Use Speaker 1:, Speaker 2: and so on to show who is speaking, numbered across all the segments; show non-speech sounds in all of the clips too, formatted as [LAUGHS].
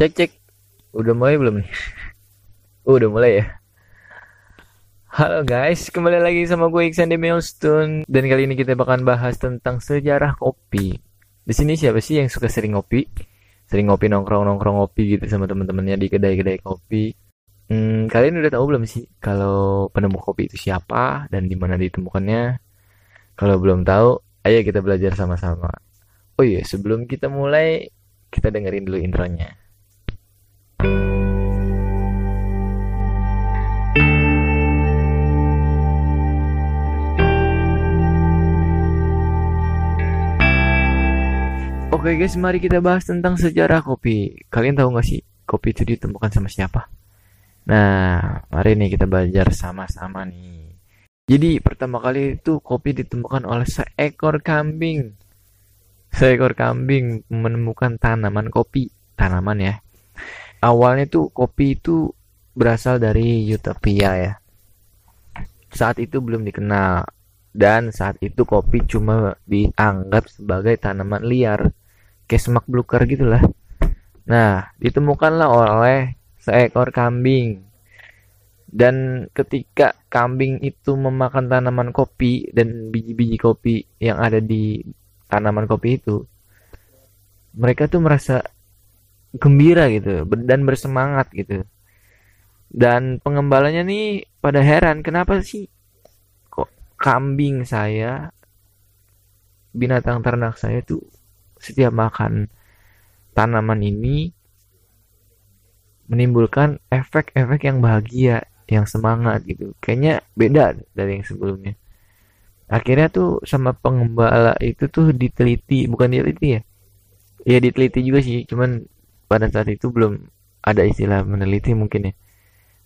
Speaker 1: Cek cek. Udah mulai belum nih? Oh, udah mulai ya. Halo guys, kembali lagi sama gue Iksan di Milestone dan kali ini kita bakalan bahas tentang sejarah kopi. Di sini siapa sih yang suka sering ngopi? Sering ngopi nongkrong-nongkrong ngopi gitu sama teman-temannya di kedai-kedai kopi. Hmm, kalian udah tahu belum sih kalau penemu kopi itu siapa dan di mana ditemukannya? Kalau belum tahu, ayo kita belajar sama-sama. Oh iya, sebelum kita mulai, kita dengerin dulu intronya. Oke guys, mari kita bahas tentang sejarah kopi. Kalian tahu nggak sih kopi itu ditemukan sama siapa? Nah, mari nih kita belajar sama-sama nih. Jadi pertama kali itu kopi ditemukan oleh seekor kambing. Seekor kambing menemukan tanaman kopi, tanaman ya. Awalnya tuh kopi itu berasal dari Utopia ya. Saat itu belum dikenal dan saat itu kopi cuma dianggap sebagai tanaman liar kayak semak belukar gitulah. Nah, ditemukanlah oleh seekor kambing. Dan ketika kambing itu memakan tanaman kopi dan biji-biji kopi yang ada di tanaman kopi itu, mereka tuh merasa gembira gitu dan bersemangat gitu. Dan pengembalanya nih pada heran kenapa sih kok kambing saya binatang ternak saya tuh setiap makan tanaman ini menimbulkan efek-efek yang bahagia, yang semangat gitu. Kayaknya beda dari yang sebelumnya. Akhirnya tuh sama pengembala itu tuh diteliti, bukan diteliti ya? Ya diteliti juga sih, cuman pada saat itu belum ada istilah meneliti mungkin ya.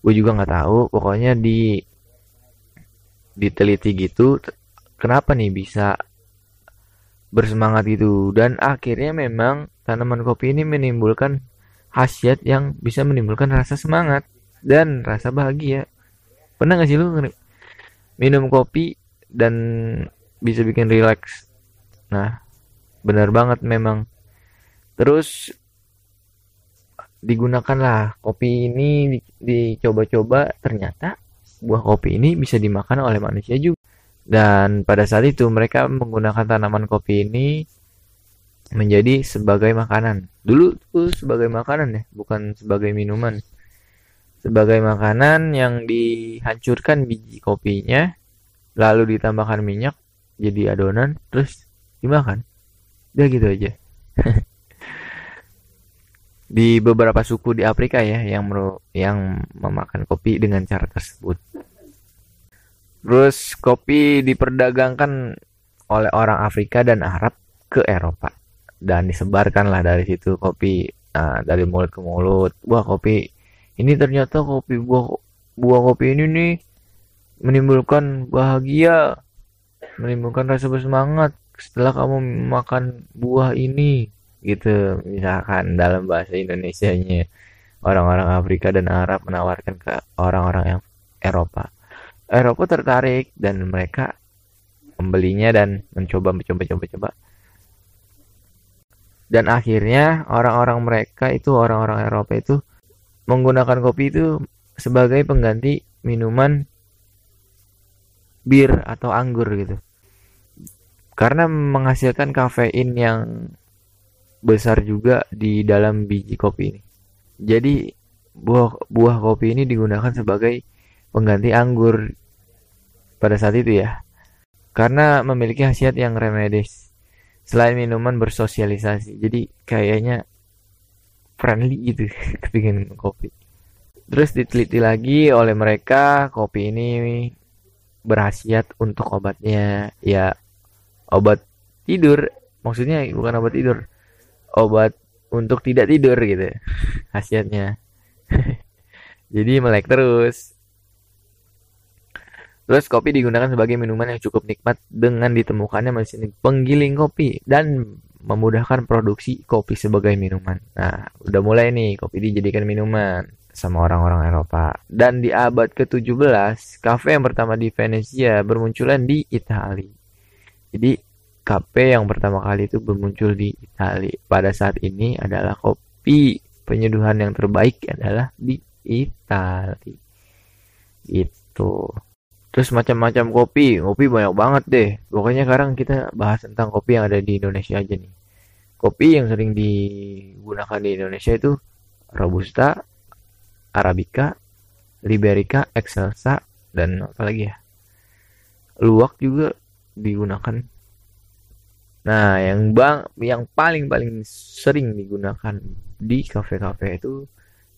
Speaker 1: Gue juga nggak tahu, pokoknya di diteliti gitu. Kenapa nih bisa bersemangat gitu. Dan akhirnya memang tanaman kopi ini menimbulkan khasiat yang bisa menimbulkan rasa semangat dan rasa bahagia. Pernah gak sih lu minum kopi dan bisa bikin relax? Nah benar banget memang. Terus digunakanlah kopi ini dicoba-coba. Ternyata buah kopi ini bisa dimakan oleh manusia juga dan pada saat itu mereka menggunakan tanaman kopi ini menjadi sebagai makanan. Dulu tuh sebagai makanan ya, bukan sebagai minuman. Sebagai makanan yang dihancurkan biji kopinya, lalu ditambahkan minyak jadi adonan, terus dimakan. Udah gitu aja. [LAUGHS] di beberapa suku di Afrika ya yang yang memakan kopi dengan cara tersebut. Terus kopi diperdagangkan oleh orang Afrika dan Arab ke Eropa. Dan disebarkanlah dari situ kopi nah, dari mulut ke mulut. Wah kopi ini ternyata kopi buah buah kopi ini nih menimbulkan bahagia, menimbulkan rasa bersemangat setelah kamu makan buah ini gitu. Misalkan dalam bahasa Indonesia-nya orang-orang Afrika dan Arab menawarkan ke orang-orang yang Eropa Eropa tertarik dan mereka membelinya dan mencoba mencoba coba coba dan akhirnya orang-orang mereka itu orang-orang Eropa itu menggunakan kopi itu sebagai pengganti minuman bir atau anggur gitu. Karena menghasilkan kafein yang besar juga di dalam biji kopi ini. Jadi buah buah kopi ini digunakan sebagai pengganti anggur pada saat itu ya. Karena memiliki khasiat yang remedis. Selain minuman bersosialisasi. Jadi kayaknya friendly gitu [LAUGHS] ketika minum kopi. Terus diteliti lagi oleh mereka kopi ini berhasiat untuk obatnya ya obat tidur maksudnya bukan obat tidur obat untuk tidak tidur gitu [LAUGHS] khasiatnya [LAUGHS] jadi melek terus Terus kopi digunakan sebagai minuman yang cukup nikmat dengan ditemukannya mesin penggiling kopi dan memudahkan produksi kopi sebagai minuman. Nah, udah mulai nih kopi dijadikan minuman sama orang-orang Eropa. Dan di abad ke-17, kafe yang pertama di Venesia bermunculan di Italia. Jadi, kafe yang pertama kali itu bermuncul di Italia pada saat ini adalah kopi penyeduhan yang terbaik adalah di Itali itu terus macam-macam kopi kopi banyak banget deh. Pokoknya sekarang kita bahas tentang kopi yang ada di Indonesia aja nih. Kopi yang sering digunakan di Indonesia itu robusta arabica liberica excelsa dan apa lagi ya? Luwak juga digunakan. Nah yang bang yang paling paling sering digunakan di kafe-kafe itu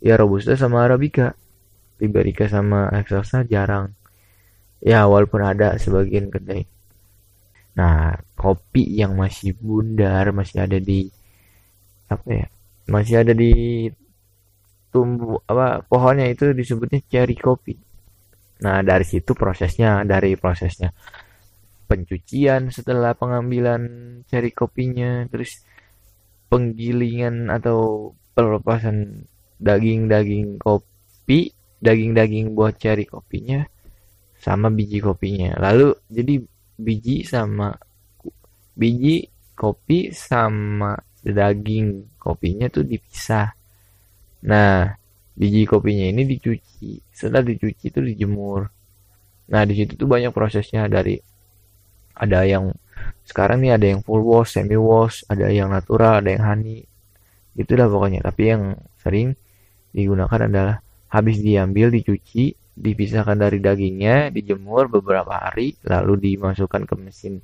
Speaker 1: ya robusta sama arabica. Liberica sama excelsa jarang ya walaupun ada sebagian kedai. Nah kopi yang masih bundar masih ada di apa ya masih ada di tumbuh apa pohonnya itu disebutnya cherry kopi. Nah dari situ prosesnya dari prosesnya pencucian setelah pengambilan cherry kopinya terus penggilingan atau pelepasan daging-daging kopi daging-daging buah cherry kopinya sama biji kopinya. Lalu jadi biji sama biji kopi sama daging kopinya tuh dipisah. Nah biji kopinya ini dicuci. Setelah dicuci itu dijemur. Nah di situ tuh banyak prosesnya. Dari ada yang sekarang nih ada yang full wash semi wash ada yang natural ada yang honey. Itulah pokoknya. Tapi yang sering digunakan adalah habis diambil dicuci dipisahkan dari dagingnya dijemur beberapa hari lalu dimasukkan ke mesin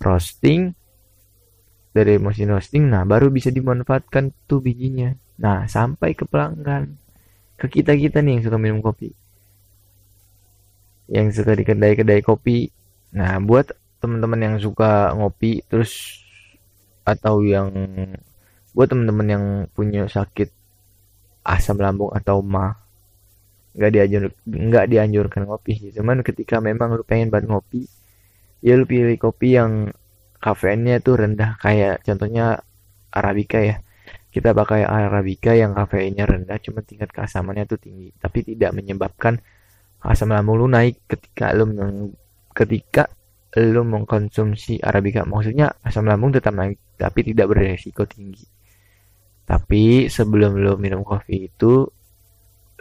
Speaker 1: roasting. Dari mesin roasting nah baru bisa dimanfaatkan tuh bijinya. Nah sampai ke pelanggan. Ke kita kita nih yang suka minum kopi. Yang suka di kedai-kedai kopi. Nah, buat teman-teman yang suka ngopi terus atau yang buat teman-teman yang punya sakit asam lambung atau mah nggak dianjur nggak dianjurkan ngopi sih. Cuman ketika memang lu pengen banget ngopi ya lu pilih kopi yang kafeinnya tuh rendah. Kayak contohnya arabica ya. Kita pakai arabica yang kafeinnya rendah cuma tingkat keasamannya tuh tinggi. Tapi tidak menyebabkan asam lambung lu naik ketika lu ketika lo mengkonsumsi arabica. Maksudnya asam lambung tetap naik tapi tidak beresiko tinggi. Tapi sebelum lo minum kopi itu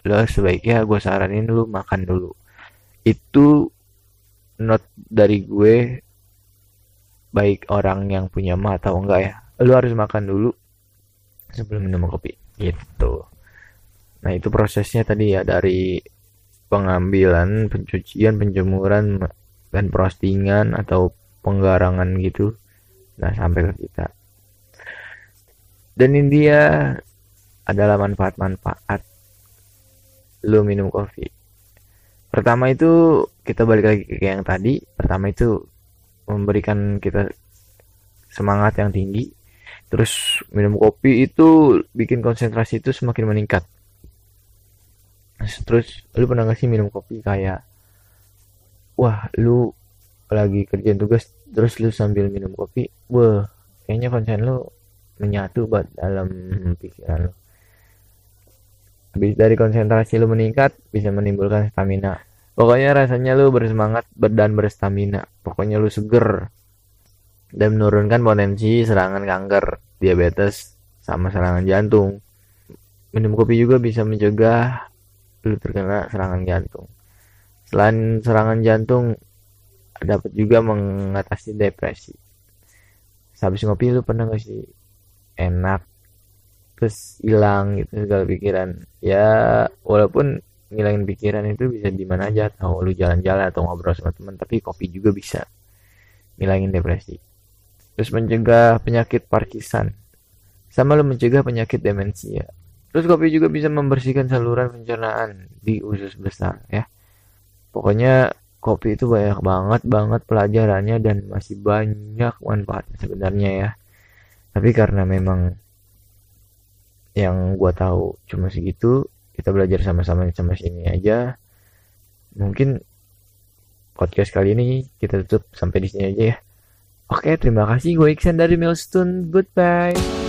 Speaker 1: lo sebaiknya gue saranin lo makan dulu. Itu not dari gue baik orang yang punya mah atau enggak ya. Lo harus makan dulu sebelum minum kopi gitu. Nah itu prosesnya tadi ya dari pengambilan pencucian penjemuran dan postingan atau penggarangan gitu. Nah sampai ke kita. Dan ini dia adalah manfaat-manfaat lu minum kopi. Pertama itu kita balik lagi ke yang tadi. Pertama itu memberikan kita semangat yang tinggi. Terus minum kopi itu bikin konsentrasi itu semakin meningkat. Terus lu pernah gak sih minum kopi kayak wah lu lagi kerjaan tugas terus lu sambil minum kopi wah kayaknya konsen lu menyatu buat dalam pikiran lu dari konsentrasi lu meningkat bisa menimbulkan stamina. Pokoknya rasanya lu bersemangat dan berstamina. Pokoknya lu seger. Dan menurunkan potensi serangan kanker diabetes sama serangan jantung. Minum kopi juga bisa mencegah lu terkena serangan jantung. Selain serangan jantung, dapat juga mengatasi depresi. Habis ngopi lu pernah gak sih enak terus hilang gitu segala pikiran. Ya walaupun ngilangin pikiran itu bisa di mana aja atau lu jalan-jalan atau ngobrol sama teman tapi kopi juga bisa ngilangin depresi. Terus mencegah penyakit Parkinson. Sama lu mencegah penyakit demensia. Terus kopi juga bisa membersihkan saluran pencernaan di usus besar ya. Pokoknya kopi itu banyak banget banget pelajarannya dan masih banyak manfaatnya sebenarnya ya. Tapi karena memang yang gua tahu cuma segitu kita belajar sama-sama sama sini aja. Mungkin podcast kali ini kita tutup sampai di sini aja ya. Oke terima kasih. Gue Iksan dari Milestone. Goodbye